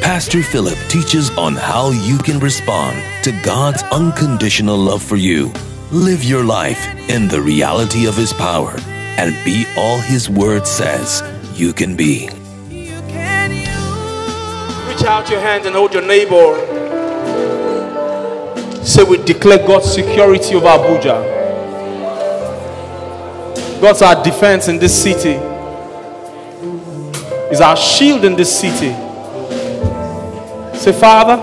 Pastor Philip teaches on how you can respond to God's unconditional love for you. Live your life in the reality of His power and be all His Word says you can be. Reach out your hand and hold your neighbor. Say, We declare God's security over Abuja. God's our defense in this city, is our shield in this city. Say, Father,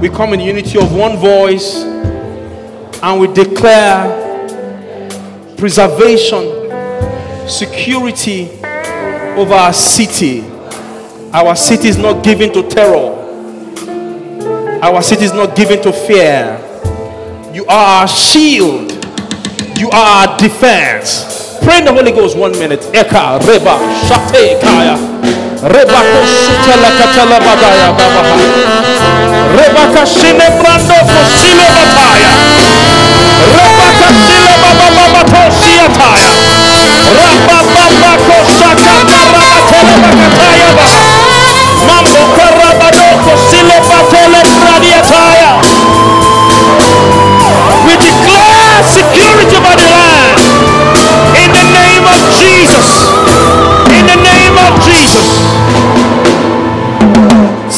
we come in unity of one voice and we declare preservation, security over our city. Our city is not given to terror, our city is not given to fear. You are our shield, you are our defense. Pray in the Holy Ghost one minute. Eka, Reba, Shate, Kaya. Reba kosutela katala badaya brando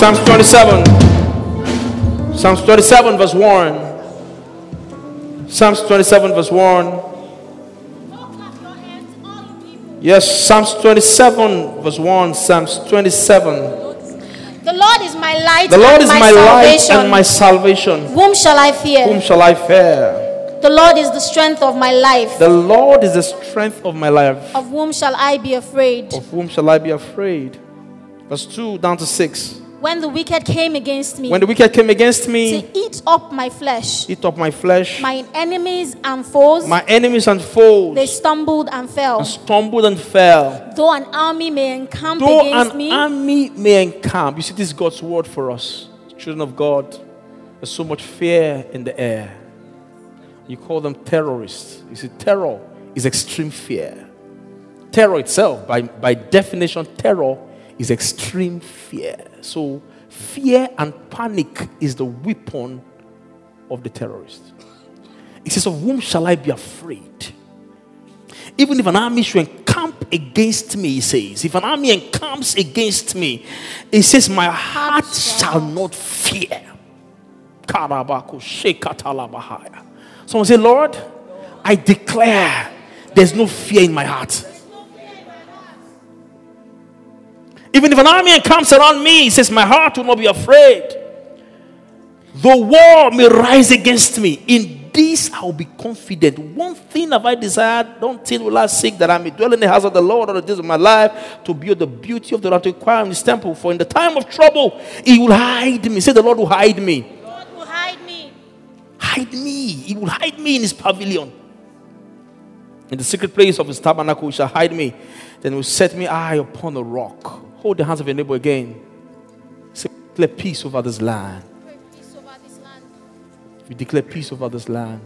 Psalms 27. Psalms 27, verse 1. Psalms 27, verse 1. Yes, Psalms 27, verse 1. Psalms 27. The Lord is my light The Lord and is my, my light and my salvation. Whom shall I fear? Whom shall I fear? The Lord is the strength of my life. The Lord is the strength of my life. Of whom shall I be afraid? Of whom shall I be afraid? Verse 2 down to 6. When the wicked came against me When the wicked came against me, to eat up my flesh, eat up my flesh, my enemies and foes, my enemies and foes they stumbled and fell. and stumbled and fell. Though an army may encamp Though against an me, army may encamp, you see, this is God's word for us, children of God. There's so much fear in the air. You call them terrorists. You see, terror is extreme fear. Terror itself, by, by definition, terror is extreme fear. So, fear and panic is the weapon of the terrorist. It says, Of whom shall I be afraid? Even if an army should encamp against me, he says, if an army encamps against me, it says, My heart shall not fear. Someone say, Lord, I declare there's no fear in my heart. Even if an army comes around me, he says, My heart will not be afraid. Though war may rise against me, in this I will be confident. One thing have I desired, don't till will I seek that I may dwell in the house of the Lord all the days of my life to build the beauty of the Lord, to inquire in his temple. For in the time of trouble, he will hide me. Say, The Lord will hide me. Lord will hide me. Hide me. He will hide me in his pavilion. In the secret place of his tabernacle, he shall hide me. Then he will set me high upon a rock. Hold the hands of your neighbor again. Say, declare peace over this land. We declare peace over this land.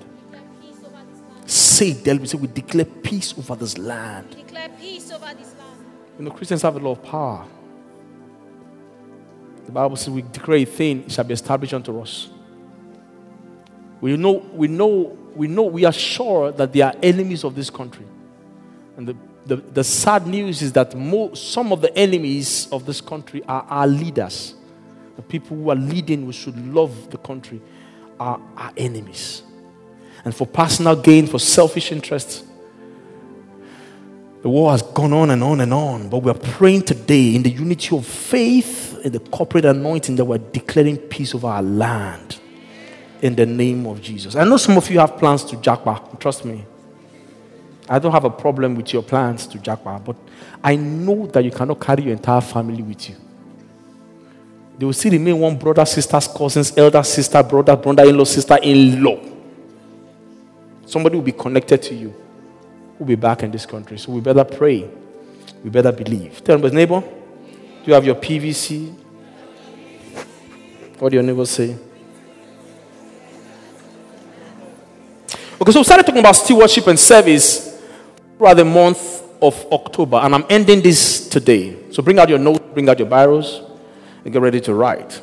Say, Delby, say, we declare peace over this land. We declare peace over this land. You know, Christians have a lot of power. The Bible says we declare a thing, it shall be established unto us. We know, we know, we know, we are sure that they are enemies of this country. And the, the, the sad news is that mo- some of the enemies of this country are our leaders. The people who are leading, we should love the country, are our enemies. And for personal gain, for selfish interests, the war has gone on and on and on, but we are praying today in the unity of faith, in the corporate anointing, that we're declaring peace over our land in the name of Jesus. I know some of you have plans to japa, trust me. I don't have a problem with your plans to japa, but I know that you cannot carry your entire family with you. They will still remain one brother, sisters, cousins, elder sister, brother, brother in law, sister in law. Somebody will be connected to you. Will be back in this country. So we better pray. We better believe. Tell his neighbor, do you have your PVC? What do your neighbor say? Okay, so we started talking about stewardship and service throughout the month of October, and I'm ending this today. So bring out your notes, bring out your biros, and get ready to write.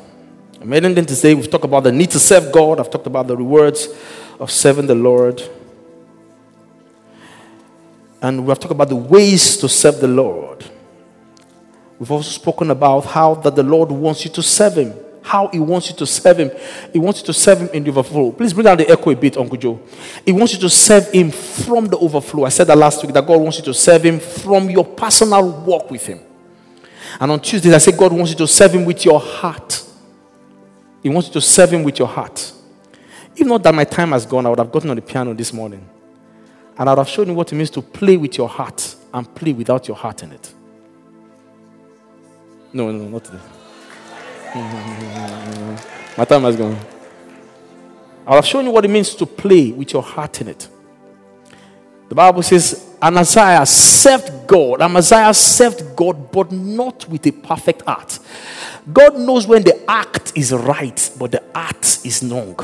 I'm ending today. We've talked about the need to serve God. I've talked about the rewards of serving the Lord. And we have talked about the ways to serve the Lord. We've also spoken about how that the Lord wants you to serve Him. How He wants you to serve Him. He wants you to serve Him in the overflow. Please bring down the echo a bit, Uncle Joe. He wants you to serve Him from the overflow. I said that last week that God wants you to serve Him from your personal walk with Him. And on Tuesdays, I said God wants you to serve Him with your heart. He wants you to serve Him with your heart. If not that my time has gone, I would have gotten on the piano this morning. And I would have shown you what it means to play with your heart and play without your heart in it. No, no, not today. My time has gone. I have shown you what it means to play with your heart in it. The Bible says, Amaziah served God. Amaziah served God, but not with a perfect heart. God knows when the act is right, but the act is wrong.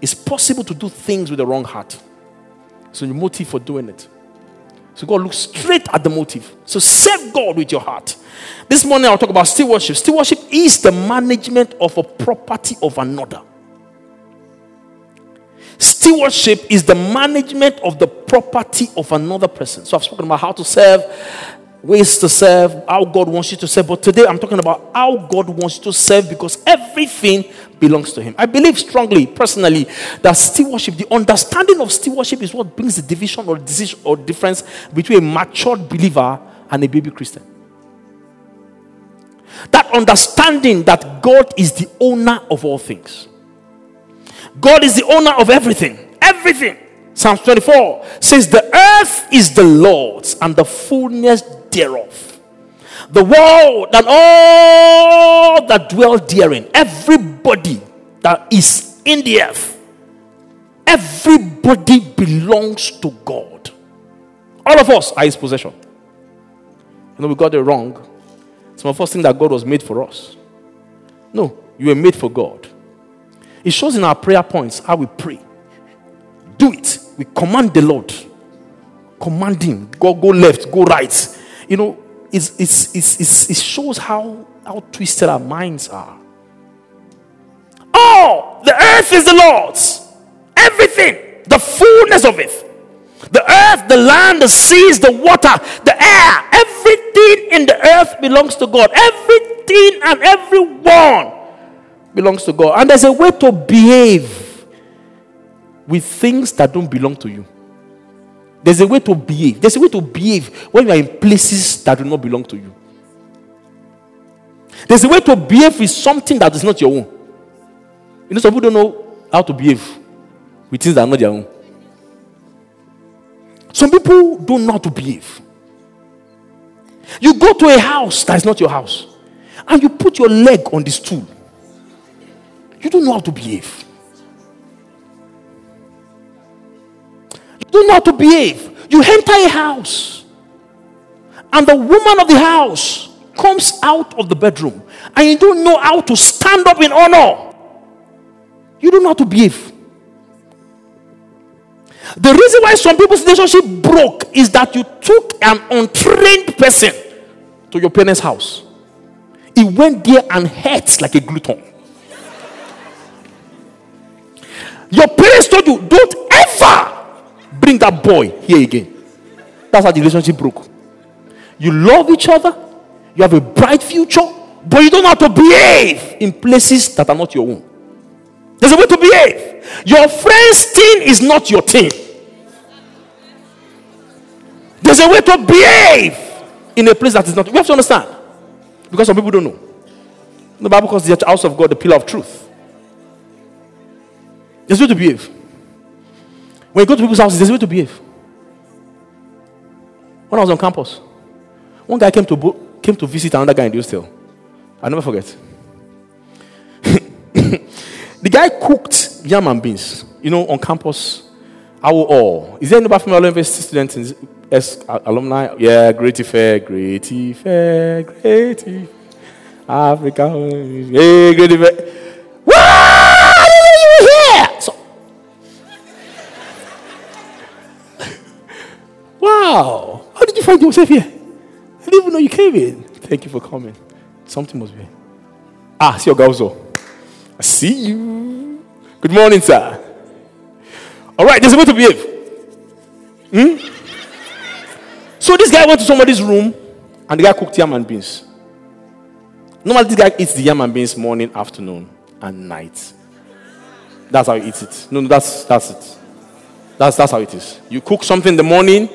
It's possible to do things with the wrong heart. So, the motive for doing it. So, God looks straight at the motive. So, serve God with your heart. This morning, I'll talk about stewardship. Stewardship is the management of a property of another. Stewardship is the management of the property of another person. So, I've spoken about how to serve, ways to serve, how God wants you to serve. But today, I'm talking about how God wants you to serve because everything belongs to Him. I believe strongly, personally, that stewardship, the understanding of stewardship, is what brings the division or decision or difference between a matured believer and a baby Christian. That understanding that God is the owner of all things. God is the owner of everything. Everything. Psalms 24 says, The earth is the Lord's and the fullness thereof. The world and all that dwell therein. Everybody that is in the earth. Everybody belongs to God. All of us are his possession. You know, we got it wrong. Some of us think that God was made for us. No, you were made for God. It shows in our prayer points how we pray. Do it. We command the Lord. Command Him. Go, go left, go right. You know, it's, it's, it's, it shows how, how twisted our minds are. Oh, the earth is the Lord's. Everything, the fullness of it. The earth, the land, the seas, the water, the air, everything in the earth belongs to God. Everything and everyone belongs to God. And there's a way to behave with things that don't belong to you. There's a way to behave. There's a way to behave when you are in places that do not belong to you. There's a way to behave with something that is not your own. You know, some people don't know how to behave with things that are not their own. Some people don't know how to behave. You go to a house that is not your house and you put your leg on the stool. You don't know how to behave. Don't know how to behave. You enter a house and the woman of the house comes out of the bedroom and you don't know how to stand up in honor. You don't know how to behave. The reason why some people's relationship broke is that you took an untrained person to your parents' house. He went there and hurt like a glutton. Your parents told you, don't ever bring that boy here again. That's how the relationship broke. You love each other, you have a bright future, but you don't know how to behave in places that are not your own. There's a way to behave. Your friend's thing is not your thing. There's a way to behave in a place that is not. We have to understand. Because some people don't know. The Bible calls the house of God the pillar of truth. There's a way to behave. When you go to people's houses, there's a way to behave. When I was on campus, one guy came to bo- came to visit another guy in the hostel. I'll never forget. the guy cooked yam and beans, you know, on campus. Our all. Is there anybody from our university students in S uh, alumni? Yeah, Great Fair, Great Fair, Great Africa. Hey, Great Fair. Wow. How did you find yourself here? I didn't even know you came in. Thank you for coming. Something must be. Ah, see your Gauzo. I see you. Good morning, sir. All right, there's a way to behave. Hmm? So this guy went to somebody's room and the guy cooked yam and beans. Normally, this guy eats the yam and beans morning, afternoon, and night. That's how he eats it. No, no, that's that's it. That's that's how it is. You cook something in the morning,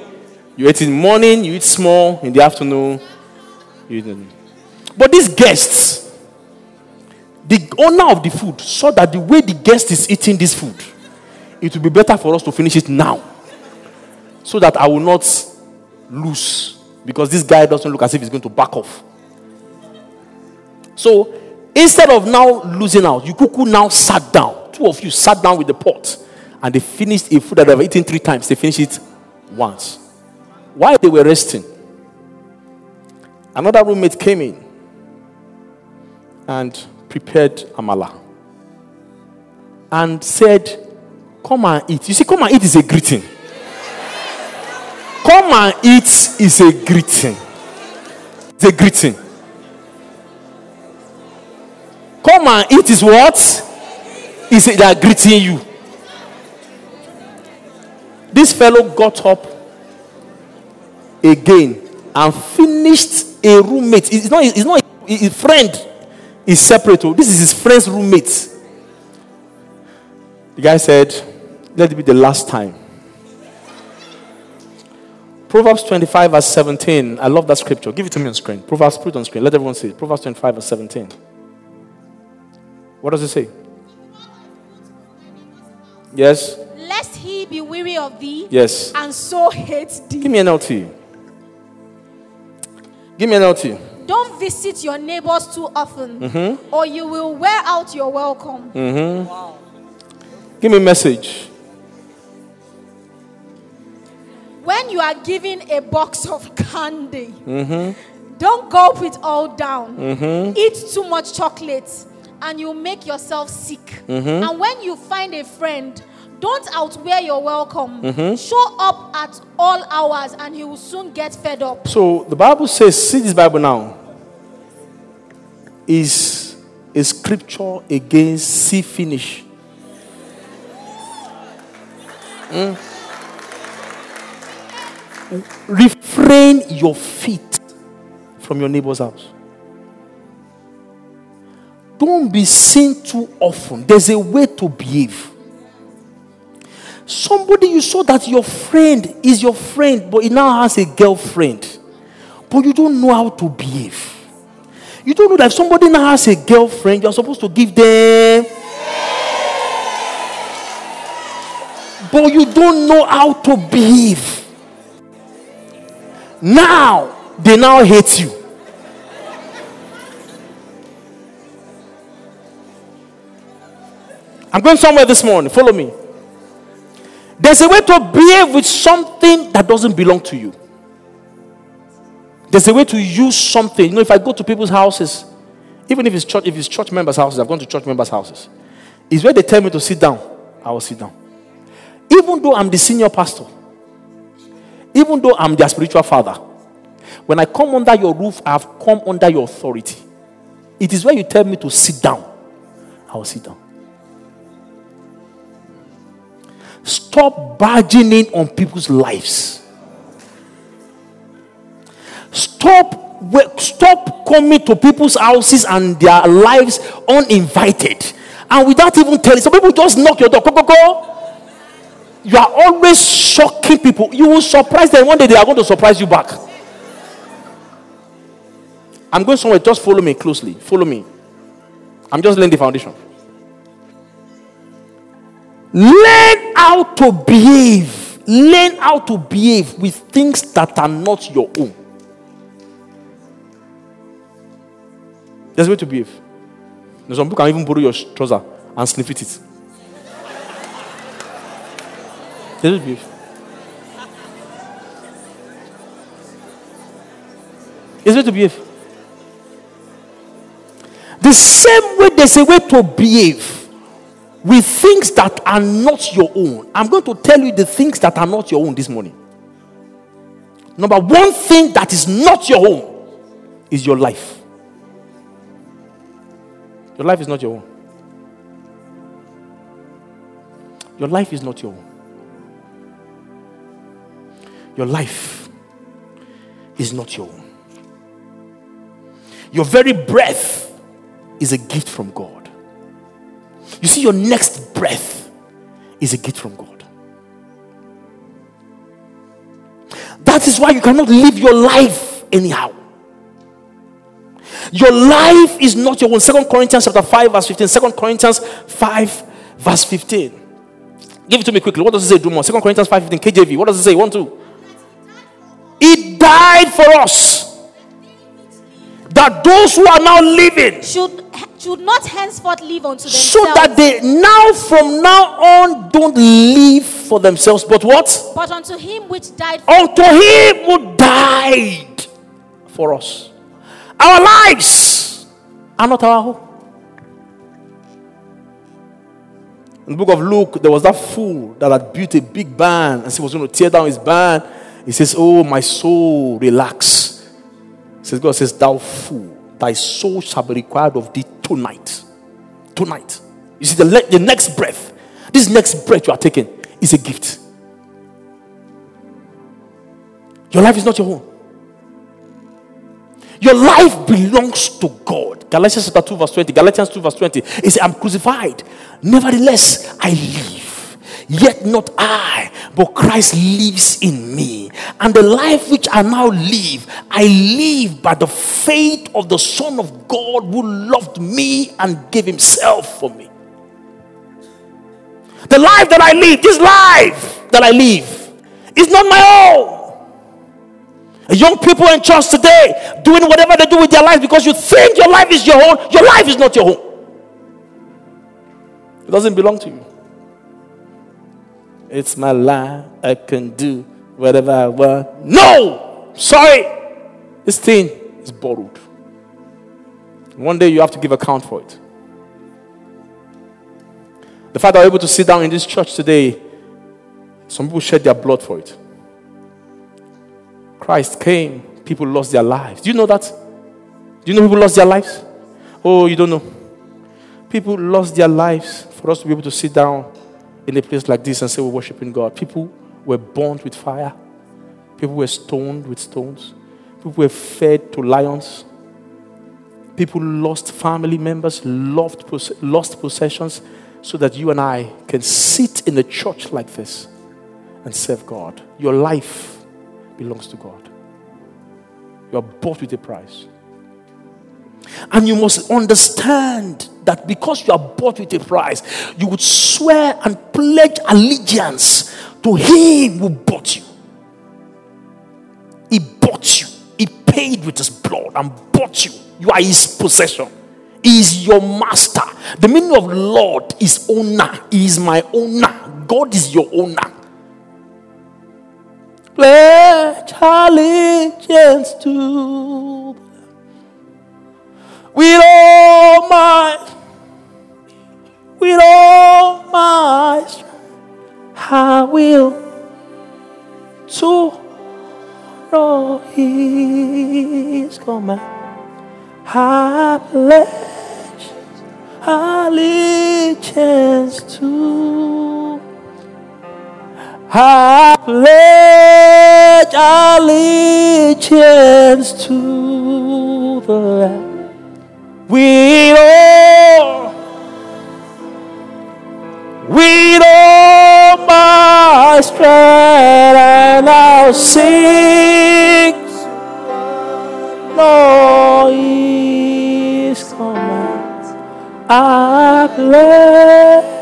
you eat in the morning, you eat small in the afternoon. You eat. But these guests, the owner of the food saw that the way the guest is eating this food, it will be better for us to finish it now. So that I will not lose. Because this guy doesn't look as if he's going to back off. So instead of now losing out, you now sat down. Two of you sat down with the pot. And they finished a food that they've eaten three times. They finished it once. While they were resting, another roommate came in and prepared amala and said, Come and eat. You see, come and eat is a greeting. Come and eat is a greeting. It's a greeting. Come and eat is what? Is it greeting you? This fellow got up again and finished a roommate. It's not, it's not his friend is separate. oh. This is his friend's roommate. The guy said, Let it be the last time. Proverbs 25, verse 17. I love that scripture. Give it to me on screen. Proverbs, put it on screen. Let everyone see it. Proverbs 25, verse 17. What does it say? Yes? Lest he be weary of thee Yes. and so hate thee. Give me NLT. Give me NLT. Don't visit your neighbors too often, Mm-hmm. or you will wear out your welcome. Wow! Give me a message. When you are given a box of candy, Mm-hmm. don't gulp it all down. Eat too much chocolate, and you make yourself sick. Mm-hmm. And when you find a friend, don't outwear your welcome. Mm-hmm. Show up at all hours, and he will soon get fed up. So the Bible says, see this Bible now, is a scripture against see finish. Mm. Refrain your feet from your neighbor's house. Don't be seen too often. There's a way to behave. Somebody you saw that your friend is your friend, but he now has a girlfriend, but you don't know how to behave. You don't know that if somebody now has a girlfriend, you're supposed to give them. But you don't know how to behave. Now, they now hate you. I'm going somewhere this morning. Follow me. There's a way to behave with something that doesn't belong to you. There's a way to use something. You know, if I go to people's houses, even if it's church, if it's church members' houses, I've gone to church members' houses. It's where they tell me to sit down. I will sit down. Even though I'm the senior pastor, even though I'm their spiritual father, when I come under your roof, I have come under your authority. It is where you tell me to sit down. I will sit down. Stop barging in on people's lives. Stop, stop coming to people's houses and their lives uninvited and without even telling. Some people just knock your door. Go, go, go. You are always shocking people. You will surprise them. One day they are going to surprise you back. I'm going somewhere. Just follow me closely. Follow me. I'm just laying the foundation. Learn how to behave. Learn how to behave with things that are not your own. There's a way to behave. There's some people can even borrow your trouser and sniff it it. Is it beef? Is it to behave? The same way there's a way to behave with things that are not your own. I'm going to tell you the things that are not your own this morning. Number one thing that is not your own is your life. Your life is not your own. Your life is not your own. Your life is not your own. Your very breath is a gift from God. You see, your next breath is a gift from God. That is why you cannot live your life anyhow. Your life is not your own. Second Corinthians chapter 5, verse 15. Second Corinthians 5, verse 15. Give it to me quickly. What does it say? Do more. Second Corinthians 5, 15. KJV. What does it say? One, two. It died for us that those who are now living should should not henceforth live unto themselves. so that they now from now on don't live for themselves but what? But unto him which died unto him who died for us. Our lives are not our home in the book of luke there was that fool that had built a big barn and he was going to tear down his barn. He says oh my soul relax. He says God says, Thou fool, thy soul shall be required of thee tonight. Tonight. You see, the, le- the next breath, this next breath you are taking is a gift. Your life is not your own. Your life belongs to God. Galatians chapter 2, verse 20. Galatians 2, verse 20. It says, I'm crucified. Nevertheless, I live. Yet not I, but Christ lives in me. And the life which I now live, I live by the faith of the Son of God who loved me and gave himself for me. The life that I live, this life that I live, is not my own. Young people in church today doing whatever they do with their life because you think your life is your own, your life is not your own. It doesn't belong to you. It's my life. I can do whatever I want. No! Sorry! This thing is borrowed. One day you have to give account for it. The fact that we're able to sit down in this church today, some people shed their blood for it. Christ came, people lost their lives. Do you know that? Do you know people lost their lives? Oh, you don't know. People lost their lives for us to be able to sit down in a place like this and say we're worshiping God. People were burnt with fire, people were stoned with stones, people were fed to lions. People lost family members, loved, lost possessions, so that you and I can sit in a church like this and serve God. Your life belongs to God. You are bought with a price. And you must understand that because you are bought with a price, you would swear and pledge allegiance to Him who bought you. He bought you, He paid with His blood and bought you. You are His possession. He is your master. The meaning of Lord is owner. He is my owner. God is your owner. Pledge allegiance to with all my with all my strength I will to know his command. I pledge allegiance to I pledge allegiance to the Lamb with all, with all my strength, and I'll sing. No, His commands I pledge.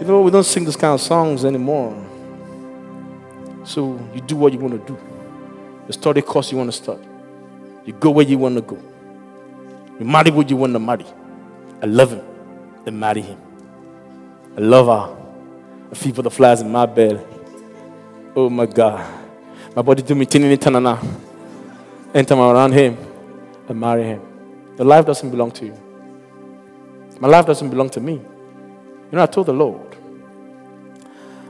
You know, we don't sing this kind of songs anymore. So you do what you want to do. You study course you want to study. You go where you want to go. You marry who you want to marry. I love him. and marry him. I love her. I feel for the flies in my bed. Oh my God. My body do me tinny tanana. I'm around him, I marry him. Your life doesn't belong to you. My life doesn't belong to me. You know, I told the Lord,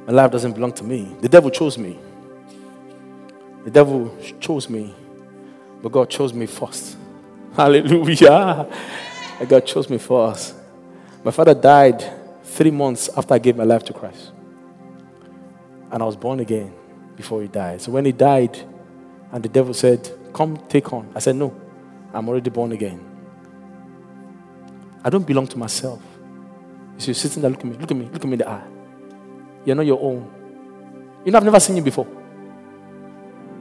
my life doesn't belong to me. The devil chose me. The devil chose me, but God chose me first. Hallelujah. God chose me first. My father died three months after I gave my life to Christ. And I was born again before he died. So when he died, and the devil said, Come, take on. I said, No, I'm already born again. I don't belong to myself. You see, you're sitting there, look at me, look at me, look at me in the eye. You're not your own. You know, I've never seen you before.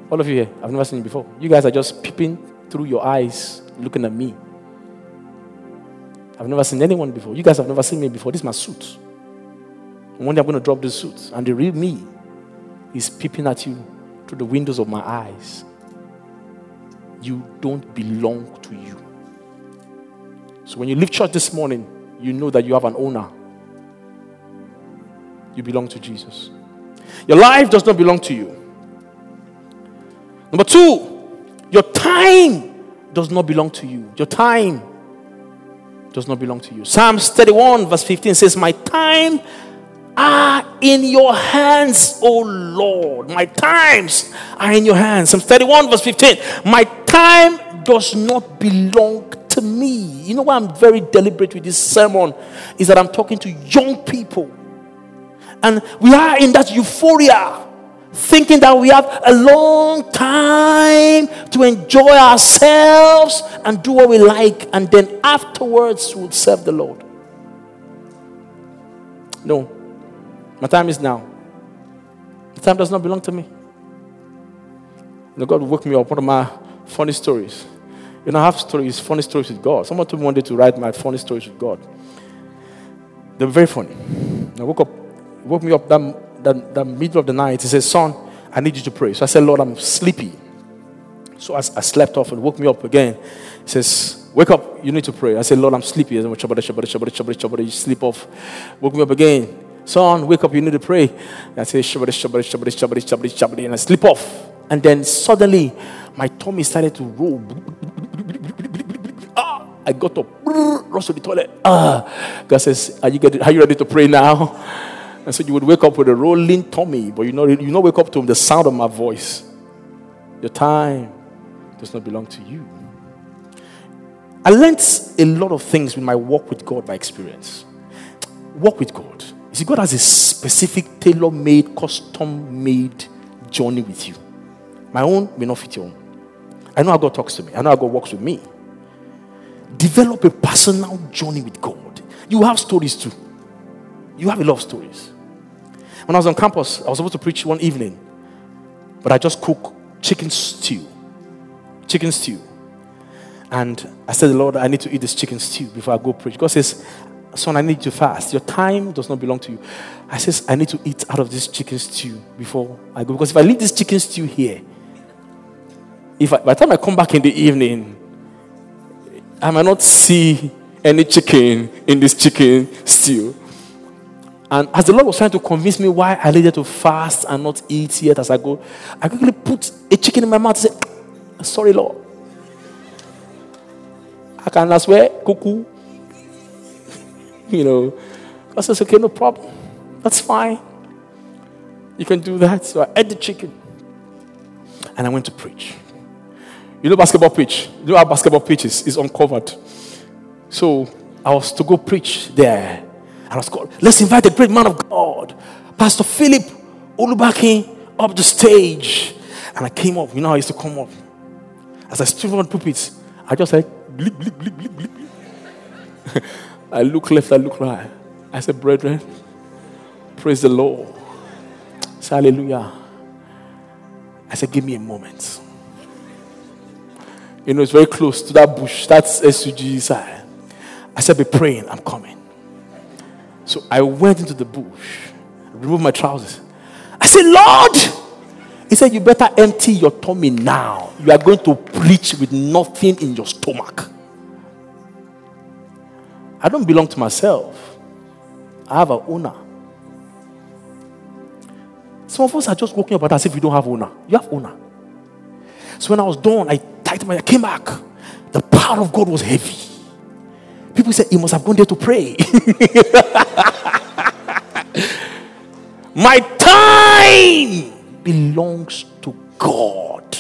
All of you here, I've never seen you before. You guys are just peeping through your eyes, looking at me. I've never seen anyone before. You guys have never seen me before. This is my suit. One day I'm going to drop this suit, and the real me is peeping at you through the windows of my eyes. You don't belong to you. So when you leave church this morning, you know that you have an owner. You belong to Jesus. Your life does not belong to you. Number two, your time does not belong to you. Your time does not belong to you. Psalms 31, verse 15 says, My time are in your hands, O Lord. My times are in your hands. Psalm 31, verse 15. My time does not belong to me. You know why I'm very deliberate with this sermon? Is that I'm talking to young people. And we are in that euphoria thinking that we have a long time to enjoy ourselves and do what we like, and then afterwards we'll serve the Lord. No, my time is now. The time does not belong to me. You know, God woke me up. One of my funny stories. You know, I have stories, funny stories with God. Someone told me one day to write my funny stories with God. They were very funny. I woke up, woke me up that the, the middle of the night, he says, Son, I need you to pray. So I said, Lord, I'm sleepy. So I, I slept off and woke me up again. He says, Wake up, you need to pray. I said, Lord, I'm sleepy. He said, You sleep off. Woke me up again. Son, wake up, you need to pray. And I say, shabari, shabari, shabari, shabari, shabari, shabari, and I sleep off. And then suddenly, my tummy started to roll. Ah, I got up, rushed to the toilet. Ah, God says, Are you, getting, are you ready to pray now? And so you would wake up with a rolling tummy, but you know you not wake up to the sound of my voice. Your time does not belong to you. I learned a lot of things with my walk with God by experience. Walk with God. You see, God has a specific, tailor made, custom made journey with you. My own may not fit your own. I know how God talks to me, I know how God works with me. Develop a personal journey with God. You have stories too. You have a lot of stories. When I was on campus, I was supposed to preach one evening, but I just cooked chicken stew. Chicken stew. And I said, Lord, I need to eat this chicken stew before I go preach. God says, Son, I need to fast. Your time does not belong to you. I says, I need to eat out of this chicken stew before I go. Because if I leave this chicken stew here, if I, by the time I come back in the evening, I might not see any chicken in this chicken stew. And as the Lord was trying to convince me why I needed to fast and not eat yet as I go, I quickly put a chicken in my mouth and said, Sorry, Lord. I can swear, cuckoo. You know, I says, Okay, no problem. That's fine. You can do that. So I ate the chicken. And I went to preach. You know basketball pitch? You know how basketball pitch is, is uncovered. So I was to go preach there. And I was called, let's invite the great man of God, Pastor Philip Olubakin, up the stage. And I came up, you know, I used to come up. As I stood on pulpit, I just said, bleep, bleep, bleep, bleep, bleep. I look left, I look right. I said, brethren, praise the Lord. Say hallelujah. I said, give me a moment. You know, it's very close to that bush. That's SUG side. I said, be praying, I'm coming. So I went into the bush, removed my trousers. I said, Lord, he said, You better empty your tummy now. You are going to preach with nothing in your stomach. I don't belong to myself. I have a owner. Some of us are just walking about as if you don't have owner. You have owner. So when I was done, I tightened my I came back. The power of God was heavy. People said he must have gone there to pray. my time belongs to God.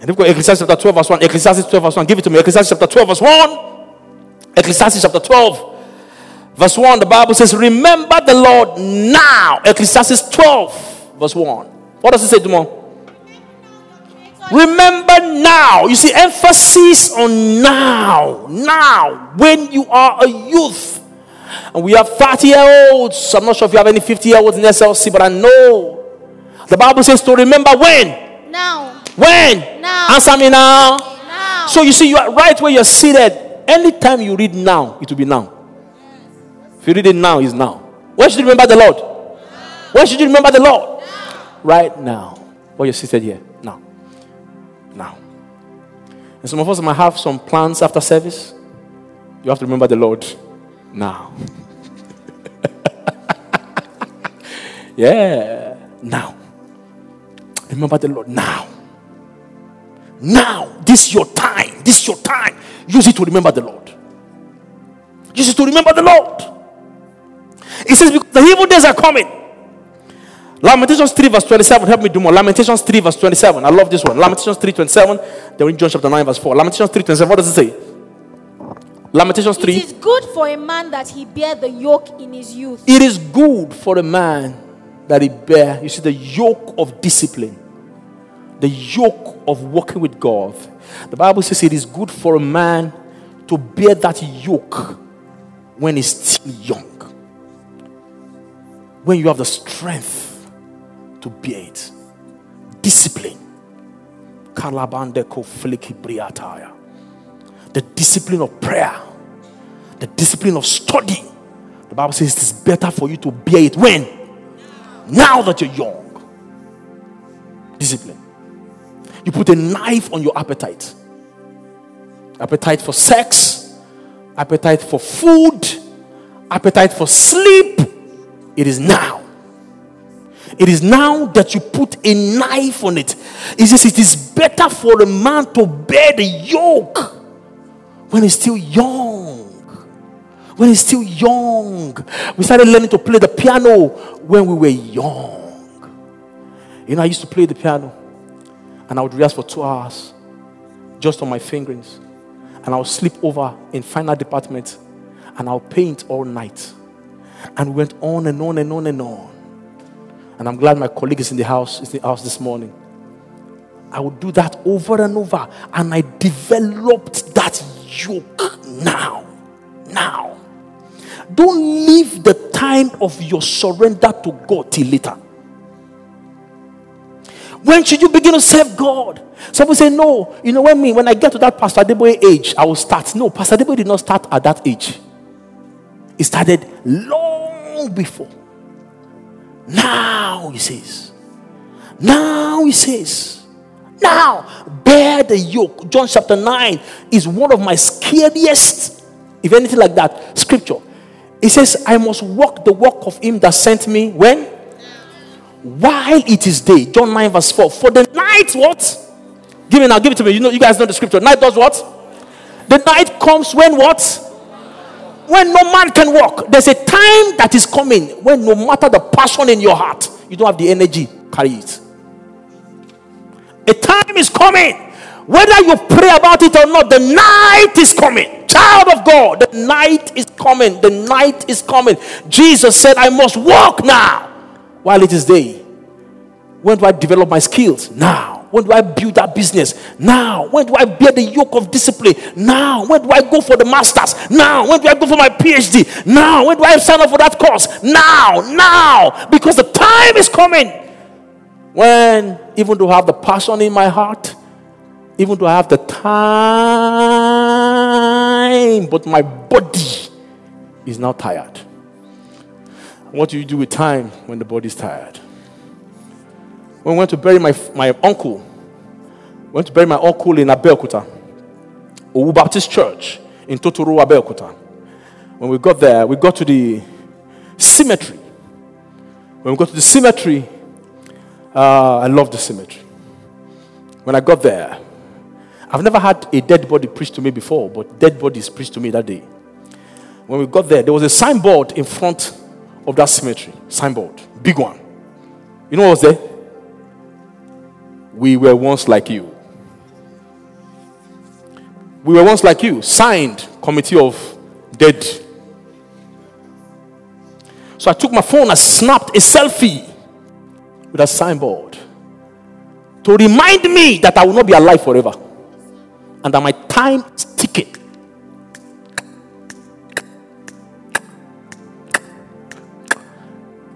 And we've got Ecclesiastes chapter 12, verse 1. Ecclesiastes 12, verse 1. Give it to me. Ecclesiastes chapter 12, verse 1. Ecclesiastes chapter 12, verse 1. The Bible says, Remember the Lord now. Ecclesiastes 12, verse 1. What does it say, Dumont? Remember now. You see, emphasis on now. Now. When you are a youth. And we have 30 year olds. I'm not sure if you have any 50 year olds in SLC, but I know. The Bible says to remember when? Now. When? Now. Answer me now. Now. So you see, you are right where you're seated. Anytime you read now, it will be now. If you read it now, is now. When should you remember the Lord? When should you remember the Lord? Right now. While you're seated here. And some of us might have some plans after service. You have to remember the Lord now. yeah. Now. Remember the Lord now. Now. This is your time. This is your time. Use it to remember the Lord. Use it to remember the Lord. It says, the evil days are coming. Lamentations 3 verse 27. Help me do more. Lamentations 3 verse 27. I love this one. Lamentations 3 27. Then in John chapter 9 verse 4. Lamentations 3 27. What does it say? Lamentations 3. It is good for a man that he bear the yoke in his youth. It is good for a man that he bear, you see, the yoke of discipline, the yoke of working with God. The Bible says it is good for a man to bear that yoke when he's still young. When you have the strength to bear it. Discipline. The discipline of prayer. The discipline of study. The Bible says it is better for you to bear it when? Now that you're young. Discipline. You put a knife on your appetite. Appetite for sex, appetite for food, appetite for sleep. It is now. It is now that you put a knife on it. It says it is better for a man to bear the yoke when he's still young. When he's still young. We started learning to play the piano when we were young. You know, I used to play the piano and I would rehearse for two hours just on my fingerings. And I would sleep over in final department and I'll paint all night. And we went on and on and on and on. And I'm glad my colleague is in the house, is in the house this morning. I would do that over and over. And I developed that yoke now. Now. Don't leave the time of your surrender to God till later. When should you begin to serve God? Some people say, No, you know, when me, when I get to that Pastor Adeboye age, I will start. No, Pastor Adeboye did not start at that age. It started long before. Now, he says. Now, he says. Now, bear the yoke. John chapter 9 is one of my scariest, if anything like that, scripture. It says, I must walk the walk of him that sent me when? While it is day. John 9, verse 4. For the night, what? Give me now, give it to me. You know, you guys know the scripture. Night does what? The night comes when what? When no man can walk. There's a time that is coming when no matter the passion in your heart, you don't have the energy, carry it. A time is coming. Whether you pray about it or not, the night is coming. Child of God, the night is coming. The night is coming. Jesus said, I must walk now while it is day. When do I develop my skills? Now. When do I build that business? Now. When do I bear the yoke of discipline? Now. When do I go for the masters? Now. When do I go for my PhD? Now. When do I sign up for that course? Now. Now. Because the time is coming when, even though I have the passion in my heart, even though I have the time, but my body is now tired. What do you do with time when the body is tired? When we went to bury my, my uncle, went to bury my uncle in Abeokuta, Owu Baptist Church in Totoro, Abeokuta. When we got there, we got to the cemetery. When we got to the cemetery, uh, I love the cemetery. When I got there, I've never had a dead body preached to me before, but dead bodies preached to me that day. When we got there, there was a signboard in front of that cemetery. Signboard, big one. You know what was there? We were once like you. We were once like you. Signed committee of dead. So I took my phone, I snapped a selfie with a signboard to remind me that I will not be alive forever and that my time is ticking.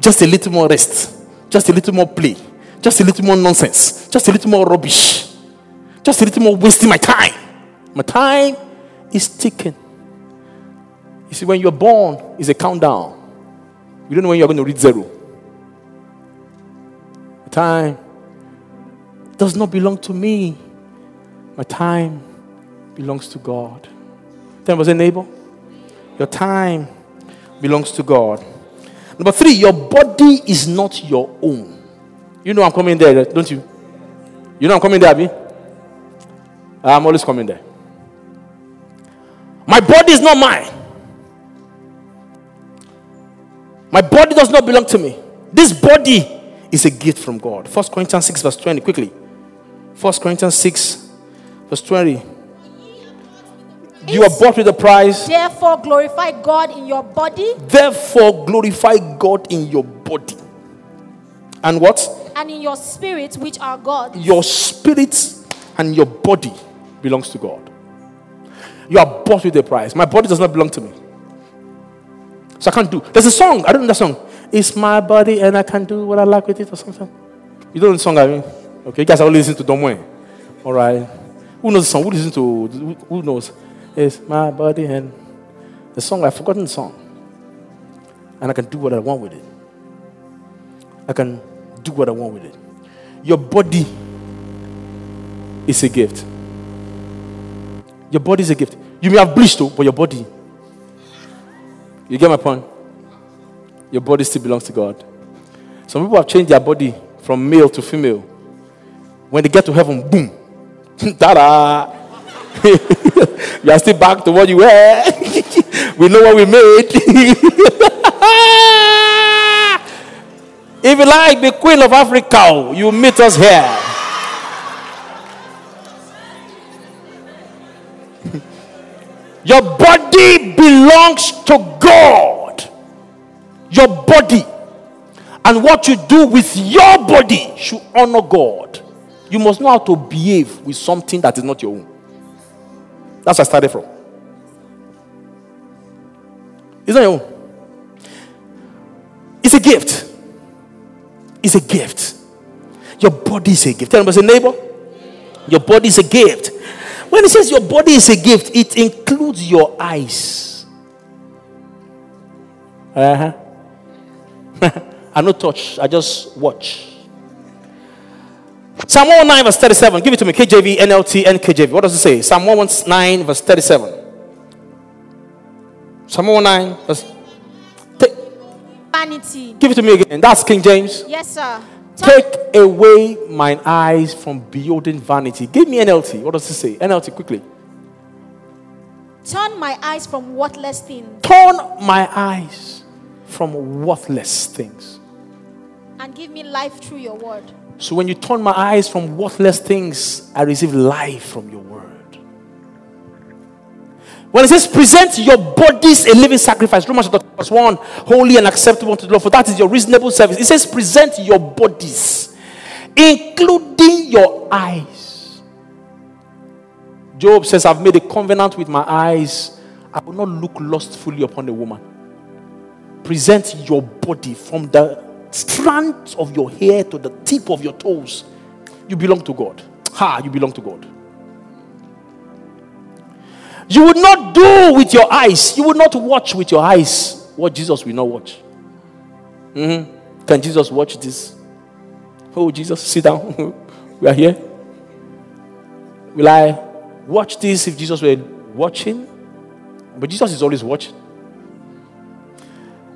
Just a little more rest, just a little more play, just a little more nonsense, just a little more rubbish, just a little more wasting my time. My time is ticking. You see, when you're born, it's a countdown. You don't know when you're going to reach zero. Time does not belong to me. My time belongs to God. Then was a neighbor? Your time belongs to God. Number three, your body is not your own. You know I'm coming there, don't you? You know I'm coming there, Abby? Ah, I'm always coming there. My body is not mine. My body does not belong to me. This body is a gift from God. First Corinthians 6, verse 20, quickly. First Corinthians 6, verse 20. You are bought with a price. Therefore, glorify God in your body. Therefore, glorify God in your body. And what? And in your spirit, which are God. Your spirit and your body belongs to God. You are bought with a price. My body does not belong to me. So I can't do. There's a song. I don't know that song. It's my body and I can do what I like with it or something. You don't know the song, I mean? Okay, you guys are all listening to Domwe. All right. Who knows the song? Who listens to, who knows? It's my body and the song, I've forgotten the song. And I can do what I want with it. I can do what I want with it. Your body is a gift. Your body is a gift. You may have bleached, though, but your body. You get my point? Your body still belongs to God. Some people have changed their body from male to female. When they get to heaven, boom. Ta-da! you are still back to what you were. we know what we made. If you like the Queen of Africa, you meet us here. Your body belongs to God. Your body. And what you do with your body should honor God. You must know how to behave with something that is not your own. That's where I started from. It's not your own. It's a gift. It's a gift. Your body is a gift. Tell me, say, neighbor, your body is a gift. When it says your body is a gift, it includes your eyes. Uh huh. I no touch, I just watch. Psalm 119, verse 37. Give it to me. KJV, NLT, and KJV. What does it say? Psalm 119, verse 37. Psalm 119, verse. Vanity. Give it to me again. That's King James. Yes, sir. Take away mine eyes from beholding vanity. Give me NLT. What does it say? NLT, quickly. Turn my eyes from worthless things. Turn my eyes from worthless things. And give me life through your word. So when you turn my eyes from worthless things, I receive life from your word. When it says present your bodies a living sacrifice, Romans chapter 1, holy and acceptable to the Lord, for that is your reasonable service. It says present your bodies, including your eyes. Job says, I've made a covenant with my eyes. I will not look lustfully upon a woman. Present your body from the strands of your hair to the tip of your toes. You belong to God. Ha, you belong to God. You would not do with your eyes, you would not watch with your eyes what Jesus will not watch. Mm-hmm. Can Jesus watch this? Oh, Jesus, sit down. we are here. Will I watch this if Jesus were watching? But Jesus is always watching.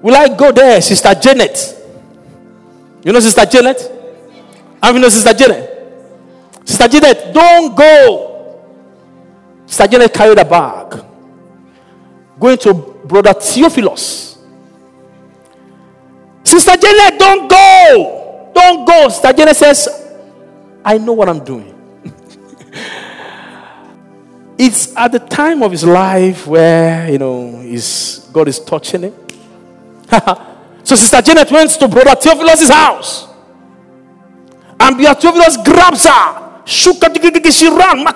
Will I go there, Sister Janet? You know Sister Janet? Have you know Sister Janet? Sister Janet, don't go. Janet carried a bag. Going to Brother Theophilus. Sister Janet, don't go. Don't go. Sister Janet says, I know what I'm doing. it's at the time of his life where, you know, his, God is touching him. so Sister Janet went to Brother Theophilus' house. And Brother Theophilus grabs her. She ran.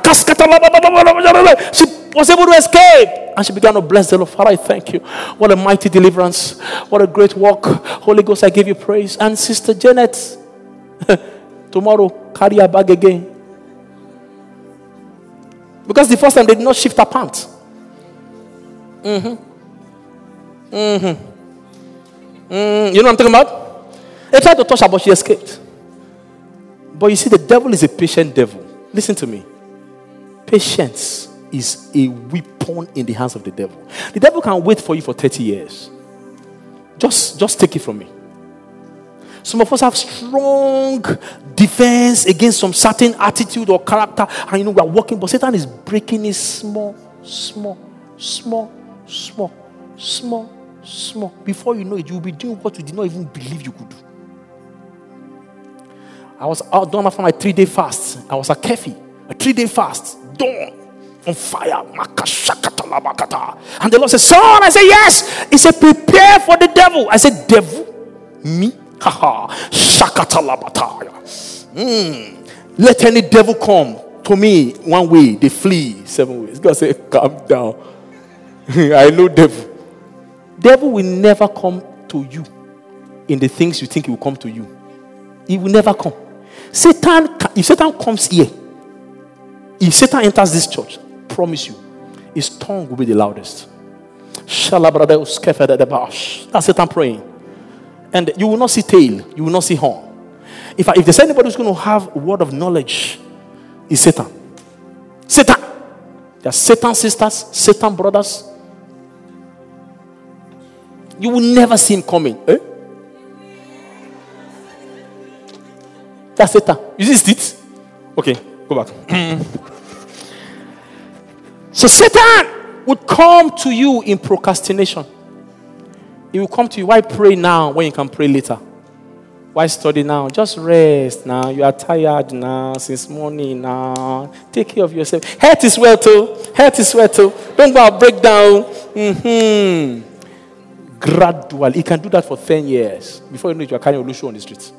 She was able to escape. And she began to bless the Lord. Father, I thank you. What a mighty deliverance. What a great work. Holy Ghost, I give you praise. And Sister Janet, tomorrow, carry her bag again. Because the first time they did not shift her pants. Mm-hmm. Mm-hmm. Mm, you know what I'm talking about? They tried to touch her, but she escaped. But you see, the devil is a patient devil. Listen to me. Patience is a weapon in the hands of the devil. The devil can wait for you for 30 years. Just, just take it from me. Some of us have strong defense against some certain attitude or character, and you know we are working, but Satan is breaking it small, small, small, small, small, small. Before you know it, you'll be doing what you did not even believe you could do. I was out done after my three day fast. I was a kefi, a three day fast, dawn on fire. And the Lord said, Son, I said, Yes. He said, Prepare for the devil. I said, Devil? Me? Haha. Mm. Let any devil come to me one way, they flee seven ways. God said, Calm down. I know devil. Devil will never come to you in the things you think he will come to you. He will never come. Satan, if Satan comes here, if Satan enters this church, promise you, his tongue will be the loudest. That's Satan praying. And you will not see tail, you will not see horn. If, if there's anybody who's going to have a word of knowledge, is Satan. Satan. There are Satan sisters, Satan brothers, you will never see him coming. Eh? That's Satan. See it? Okay, go back. so Satan would come to you in procrastination. He will come to you. Why pray now when you can pray later? Why study now? Just rest now. You are tired now since morning now. Take care of yourself. Health is well too. Health is well too. Don't go out break down. Mm-hmm gradually. He can do that for 10 years. Before you know it, you are carrying Olusho on the streets.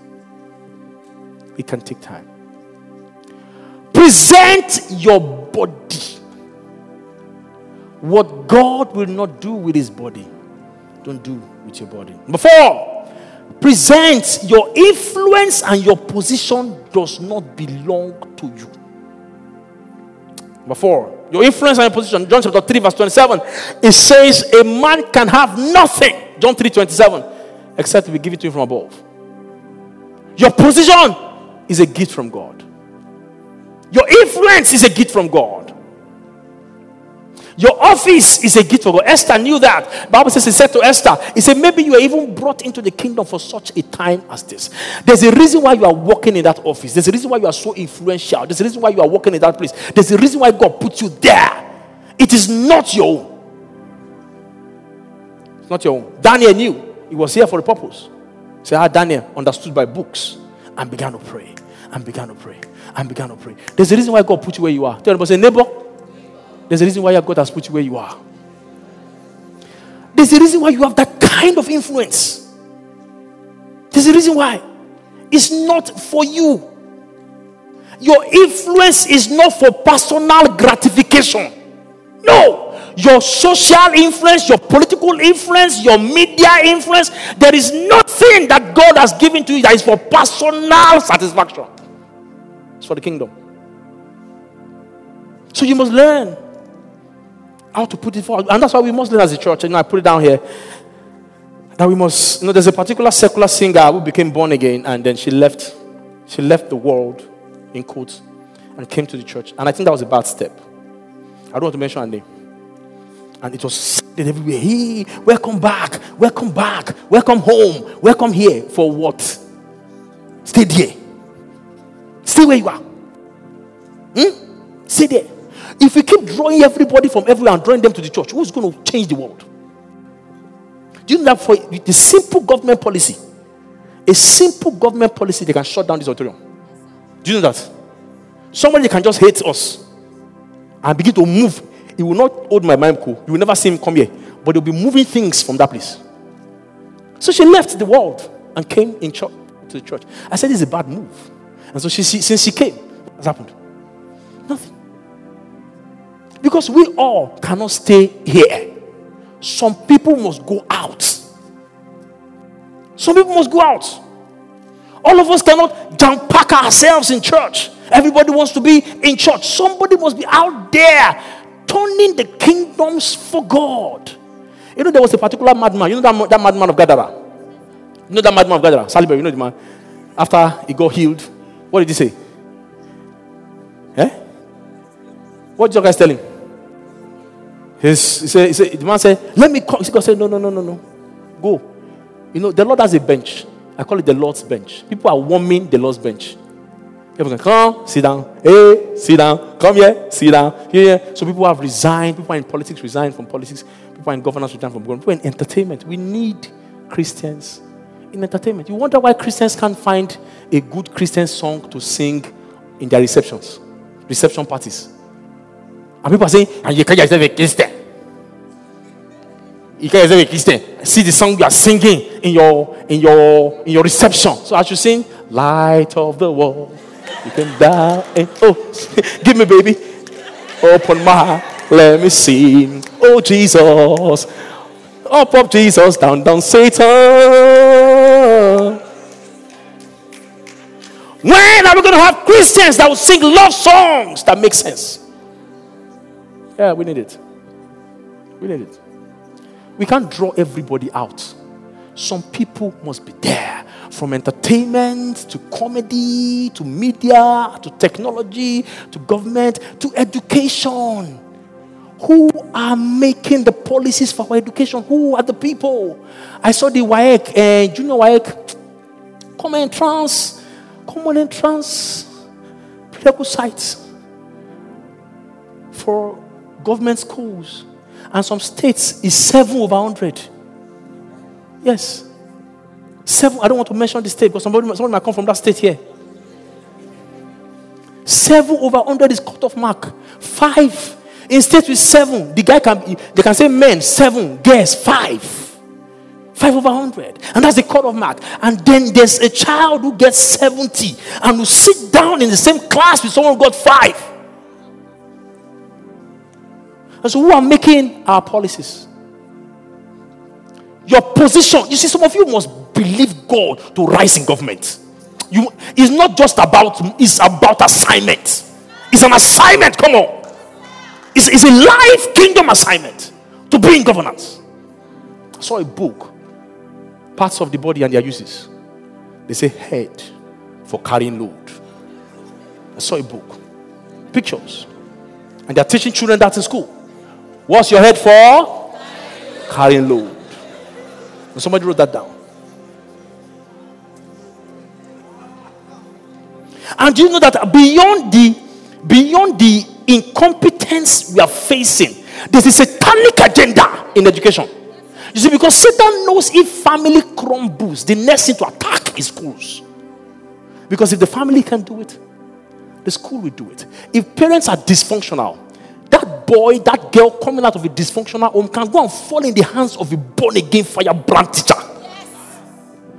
It can take time. Present your body. What God will not do with his body, don't do with your body. Number four, present your influence and your position does not belong to you. Number four, your influence and your position. John chapter 3, verse 27. It says, A man can have nothing. John 3, 27. Except we give it to him from above. Your position is a gift from God. Your influence is a gift from God. Your office is a gift from God. Esther knew that. Bible says he said to Esther, he said, maybe you are even brought into the kingdom for such a time as this. There's a reason why you are working in that office. There's a reason why you are so influential. There's a reason why you are working in that place. There's a reason why God put you there. It is not your own. It's not your own. Daniel knew he was here for a purpose. So, ah, Daniel understood by books and began to pray and began to pray and began to pray. There's a reason why God put you where you are. Tell anybody, say, neighbor, there's a reason why God has put you where you are. There's a reason why you have that kind of influence. There's a reason why. It's not for you. Your influence is not for personal gratification. No. Your social influence, your political influence, your media influence, there is nothing that God has given to you that is for personal satisfaction. It's for the kingdom. So you must learn how to put it forward. And that's why we must learn as a church. Know, I put it down here. That we must, you know, there's a particular secular singer who became born again and then she left, she left the world in quotes and came to the church. And I think that was a bad step. I don't want to mention her name. And it was Then everywhere, hey, welcome back, welcome back, welcome home, welcome here. For what? Stay there. Stay where you are. Hmm? Stay there. If we keep drawing everybody from everywhere and drawing them to the church, who's going to change the world? Do you know that for the simple government policy, a simple government policy, they can shut down this auditorium? Do you know that? Somebody can just hate us and begin to move. He will not hold my mind cool. You will never see him come here. But they'll be moving things from that place. So she left the world and came in church, to the church. I said, This is a bad move. And so she, since she came, what has happened? Nothing. Because we all cannot stay here. Some people must go out. Some people must go out. All of us cannot jump pack ourselves in church. Everybody wants to be in church. Somebody must be out there turning the kingdoms for God. You know, there was a particular madman. You know that, that madman of Gadara? You know that madman of Gadara? Salibury, you know the man? After he got healed, what did he say? Eh? What did you guys tell him? His, he, said, he said, the man said, Let me come. God said, No, no, no, no, no. Go. You know, the Lord has a bench. I call it the Lord's bench. People are warming the Lord's bench. Everyone come, sit down. Hey, sit down. Come here, sit down. Here. So people have resigned. People are in politics resigned from politics. People are in governance resigned from government. People in entertainment. We need Christians in entertainment. You wonder why Christians can't find a good Christian song to sing in their receptions, reception parties. And people are saying, and you can't yourself a Christian. You can't yourself a Christian. See the song you are singing in your in your in your reception. So I should sing, Light of the World. You can die and oh give me baby. Open my heart. let me see. Oh Jesus. Up up Jesus, down down Satan. Are we going to have Christians that will sing love songs that make sense? Yeah, we need it. We need it. We can't draw everybody out. Some people must be there. From entertainment to comedy to media to technology to government to education. Who are making the policies for our education? Who are the people? I saw the WAEC, uh, junior WAEC, common entrance, common entrance prerequisites for government schools. And some states is 7 over 100. Yes. 7, I don't want to mention the state because somebody, somebody might come from that state here. 7 over 100 is cut off mark. 5 in states with 7, the guy can they can say men 7, girls 5. 5 over 100. And that's the cut of mark. And then there's a child who gets 70 and will sit down in the same class with someone who got 5. And so, who are making our policies? Your position. You see, some of you must believe God to rise in government. You, it's not just about, it's about assignment. It's an assignment. Come on. It's, it's a life kingdom assignment to be in governance. I saw a book, parts of the body and their uses. They say head for carrying load. I saw a book, pictures, and they're teaching children that in school. What's your head for? Carrying load. And somebody wrote that down. And do you know that beyond the beyond the incompetence we are facing, there's a satanic agenda in education. You see, because Satan knows if family crumbles, the next thing to attack is schools. Because if the family can do it, the school will do it. If parents are dysfunctional, that boy, that girl coming out of a dysfunctional home can go and fall in the hands of a born again firebrand teacher yes.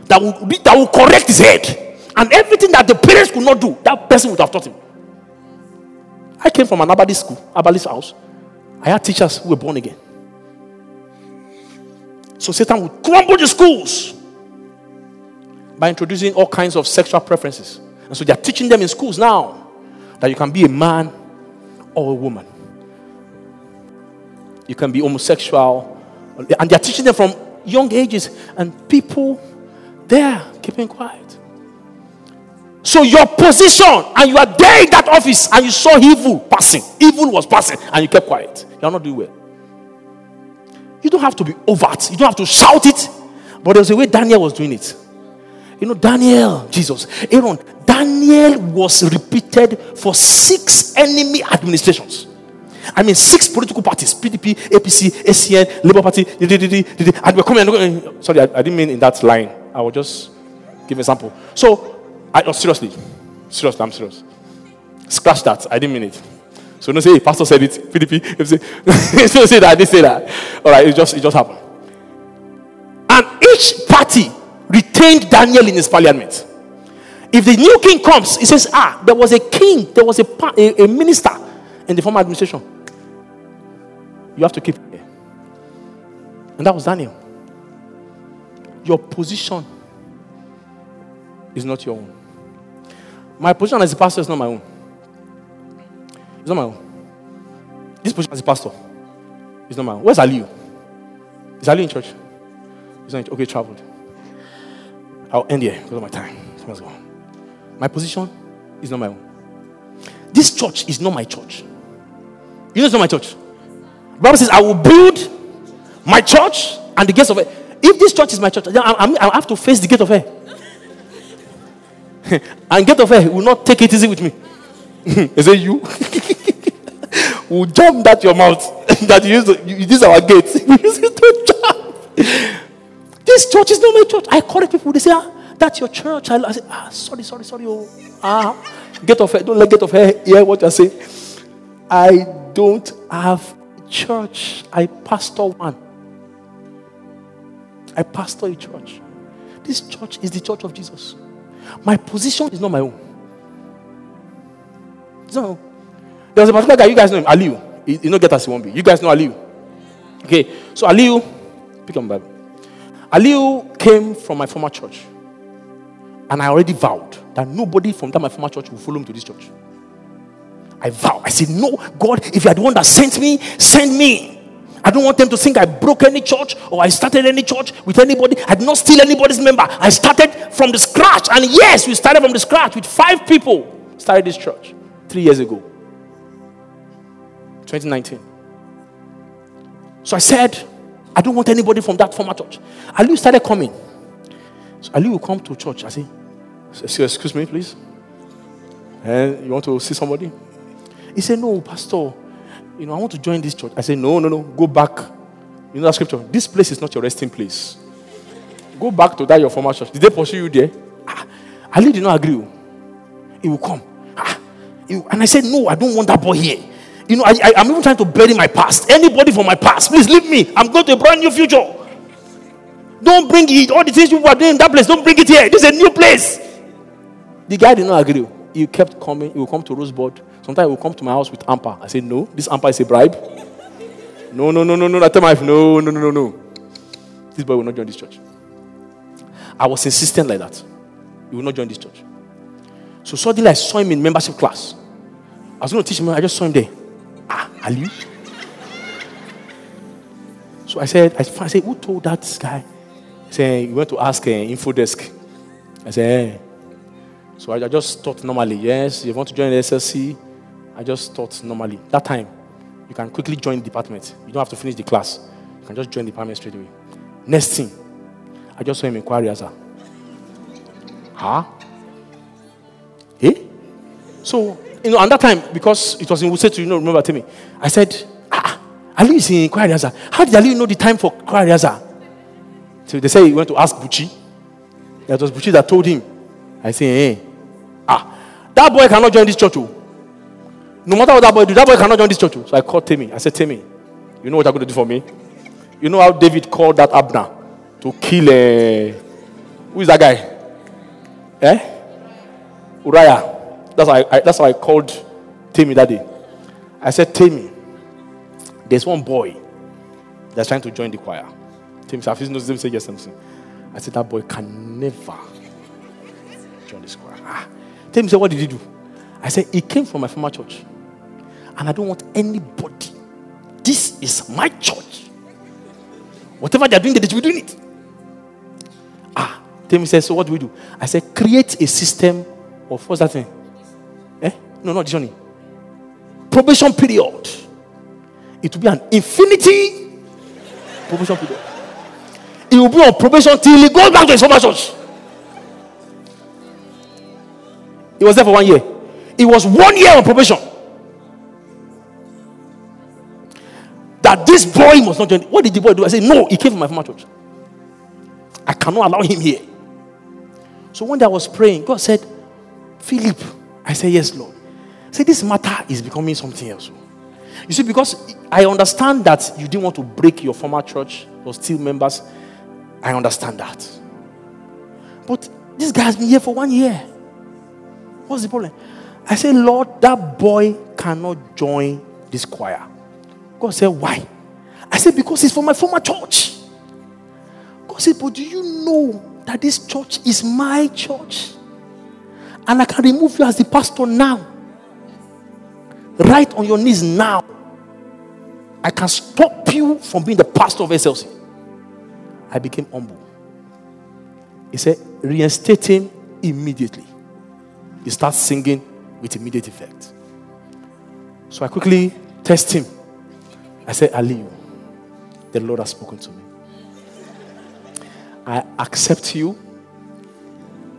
that, will be, that will correct his head. And everything that the parents could not do, that person would have taught him. I came from an Abadi school, Abadi's house. I had teachers who were born again. So Satan would crumble the schools by introducing all kinds of sexual preferences. And so they are teaching them in schools now that you can be a man or a woman. You can be homosexual. And they're teaching them from young ages. And people there keeping quiet. So your position, and you are there in that office, and you saw evil passing. Evil was passing, and you kept quiet. You are not doing well. You don't have to be overt, you don't have to shout it, but there's a way Daniel was doing it. You know, Daniel, Jesus, Aaron, Daniel was repeated for six enemy administrations. I mean, six political parties PDP, APC, ACN, Labour Party, and we're coming. Sorry, I, I, didn't mean in that line. I will just give an example. So, I, no, seriously, seriously, I'm serious. Scratch that. I didn't mean it. So don't say, hey, pastor said it, PDP, don't say that, I didn't say that. All right, it just, it just happened. And each party retained Daniel in his parliament. If the new king comes, he says, ah, there was a king, there was a, a, a minister in the former administration. You have to keep it. And that was Daniel. Your position is not your own. My position as a pastor is not my own. It's not my own. This position as a pastor is not my own. Where's Ali? Is Ali in church? He's not in church. Okay, traveled. I'll end here because of my time. Go. My position is not my own. This church is not my church. You know it's not my church. Bible says, I will build my church and the gates of it. If this church is my church, then I, I, I have to face the gate of hell. and gate of hell will not take it easy with me. Is it you? will jump that your mouth that you use. To, you, this is our gate. We use it to jump. This church is not my church. I call it people. They say, ah, that's your church. I, I say, ah, sorry, sorry, sorry. Oh, ah, get off. Her, don't let get off here. Hear what I say. I don't have church. I pastor one. I pastor a church. This church is the church of Jesus. My position is not my own. So, there was a particular guy, you guys know him, Aliu. You, know, get us, he won't be. You guys know Aliu. Okay, so Aliu, pick up Bible. Aliu came from my former church. And I already vowed that nobody from that my former church will follow me to this church. I vow. I said, No, God, if you are the one that sent me, send me. I don't want them to think I broke any church or I started any church with anybody. I did not steal anybody's member. I started from the scratch. And yes, we started from the scratch with five people. Started this church three years ago, 2019. So I said, I don't want anybody from that former church. Ali started coming. So Ali will come to church. I say, Excuse me, please. And you want to see somebody? He said, No, Pastor, you know, I want to join this church. I said, No, no, no, go back. You know that scripture? This place is not your resting place. Go back to that your former church. Did they pursue you there? Ah, Ali did not agree. He will come. And I said, No, I don't want that boy here. You know, I, am even trying to bury my past. Anybody from my past, please leave me. I'm going to a brand new future. Don't bring it. All the things you are doing in that place, don't bring it here. This is a new place. The guy did not agree. He kept coming. He will come to Rosebud. Sometimes he will come to my house with amper. I say, No, this amper is a bribe. No, no, no, no, no. I tell my wife, No, no, no, no, no. This boy will not join this church. I was insistent like that. He will not join this church. So suddenly I saw him in membership class. I was going to teach him. I just saw him there. Ah, Ali. So I said, I said, who told that guy? He said, he went to ask uh, info desk. I said, eh. So I, I just thought normally, yes, you want to join the SLC. I just thought normally. That time, you can quickly join the department. You don't have to finish the class. You can just join the department straight away. Next thing, I just saw him inquiry as a. Huh? Eh? So, you know, at that time, because it was in Wuse 2, you know, remember, tell me, I said, ah, Ali is in Kwariaza. How did Ali know the time for Kwariaza? So they say he went to ask Buchi. That was Buchi that told him. I say, hey, eh, ah, that boy cannot join this church. Oh. No matter what that boy do, that boy cannot join this church. Oh. So I called Timmy. I said, Timmy, you know what you're going to do for me? You know how David called that Abner to kill. Uh, who is that guy? Eh? Uriah. That's why I, that's why I called Timmy that day. I said, Timmy, there's one boy that's trying to join the choir. Timmy said, I've knows him say yes, something. I said, that boy can never join this choir. Ah. Timmy said, what did he do? I said, he came from my former church. And I don't want anybody. This is my church. Whatever they're doing, they should be doing it. Ah, Timmy said, so what do we do? I said, create a system of what's that thing? Eh? No, not journey. Probation period. It will be an infinity Probation period. It will be on probation till he goes back to his former church. He was there for one year. He was one year on probation. That this boy must not join. What did the boy do? I said, No, he came from my former church. I cannot allow him here. So one day I was praying, God said, Philip. I said, Yes, Lord. Said, This matter is becoming something else. You see, because I understand that you didn't want to break your former church or still members. I understand that. But this guy has been here for one year. What's the problem? I said, Lord, that boy cannot join this choir. God said, Why? I said, Because he's from my former church. God said, But do you know that this church is my church? And I can remove you as the pastor now. Right on your knees now. I can stop you from being the pastor of SLC. I became humble. He said, reinstate him immediately. He starts singing with immediate effect. So I quickly test him. I said, Ali, the Lord has spoken to me. I accept you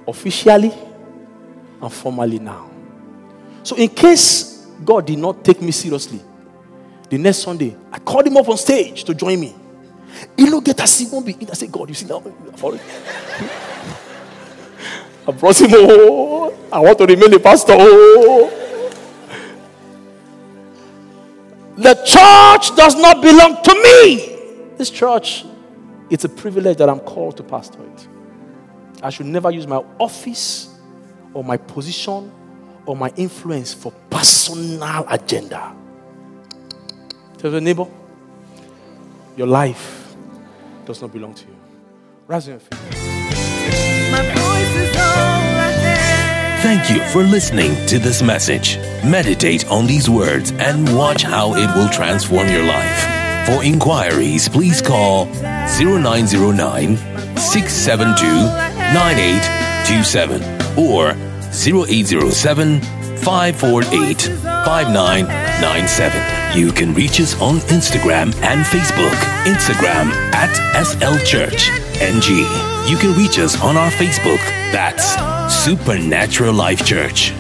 officially and formally now. So, in case God did not take me seriously, the next Sunday, I called him up on stage to join me. He looked at us, he won't be. I said, God, you see now, I brought him, oh, I want to remain the pastor. Oh. The church does not belong to me. This church, it's a privilege that I'm called to pastor it. I should never use my office or my position or my influence for personal agenda. Tell your neighbor, your life does not belong to you. Rise your feet. Thank you for listening to this message. Meditate on these words and watch how it will transform your life. For inquiries, please call 0909 672 9827 or 0807 548 5997. You can reach us on Instagram and Facebook. Instagram at SL Church NG. You can reach us on our Facebook. That's Supernatural Life Church.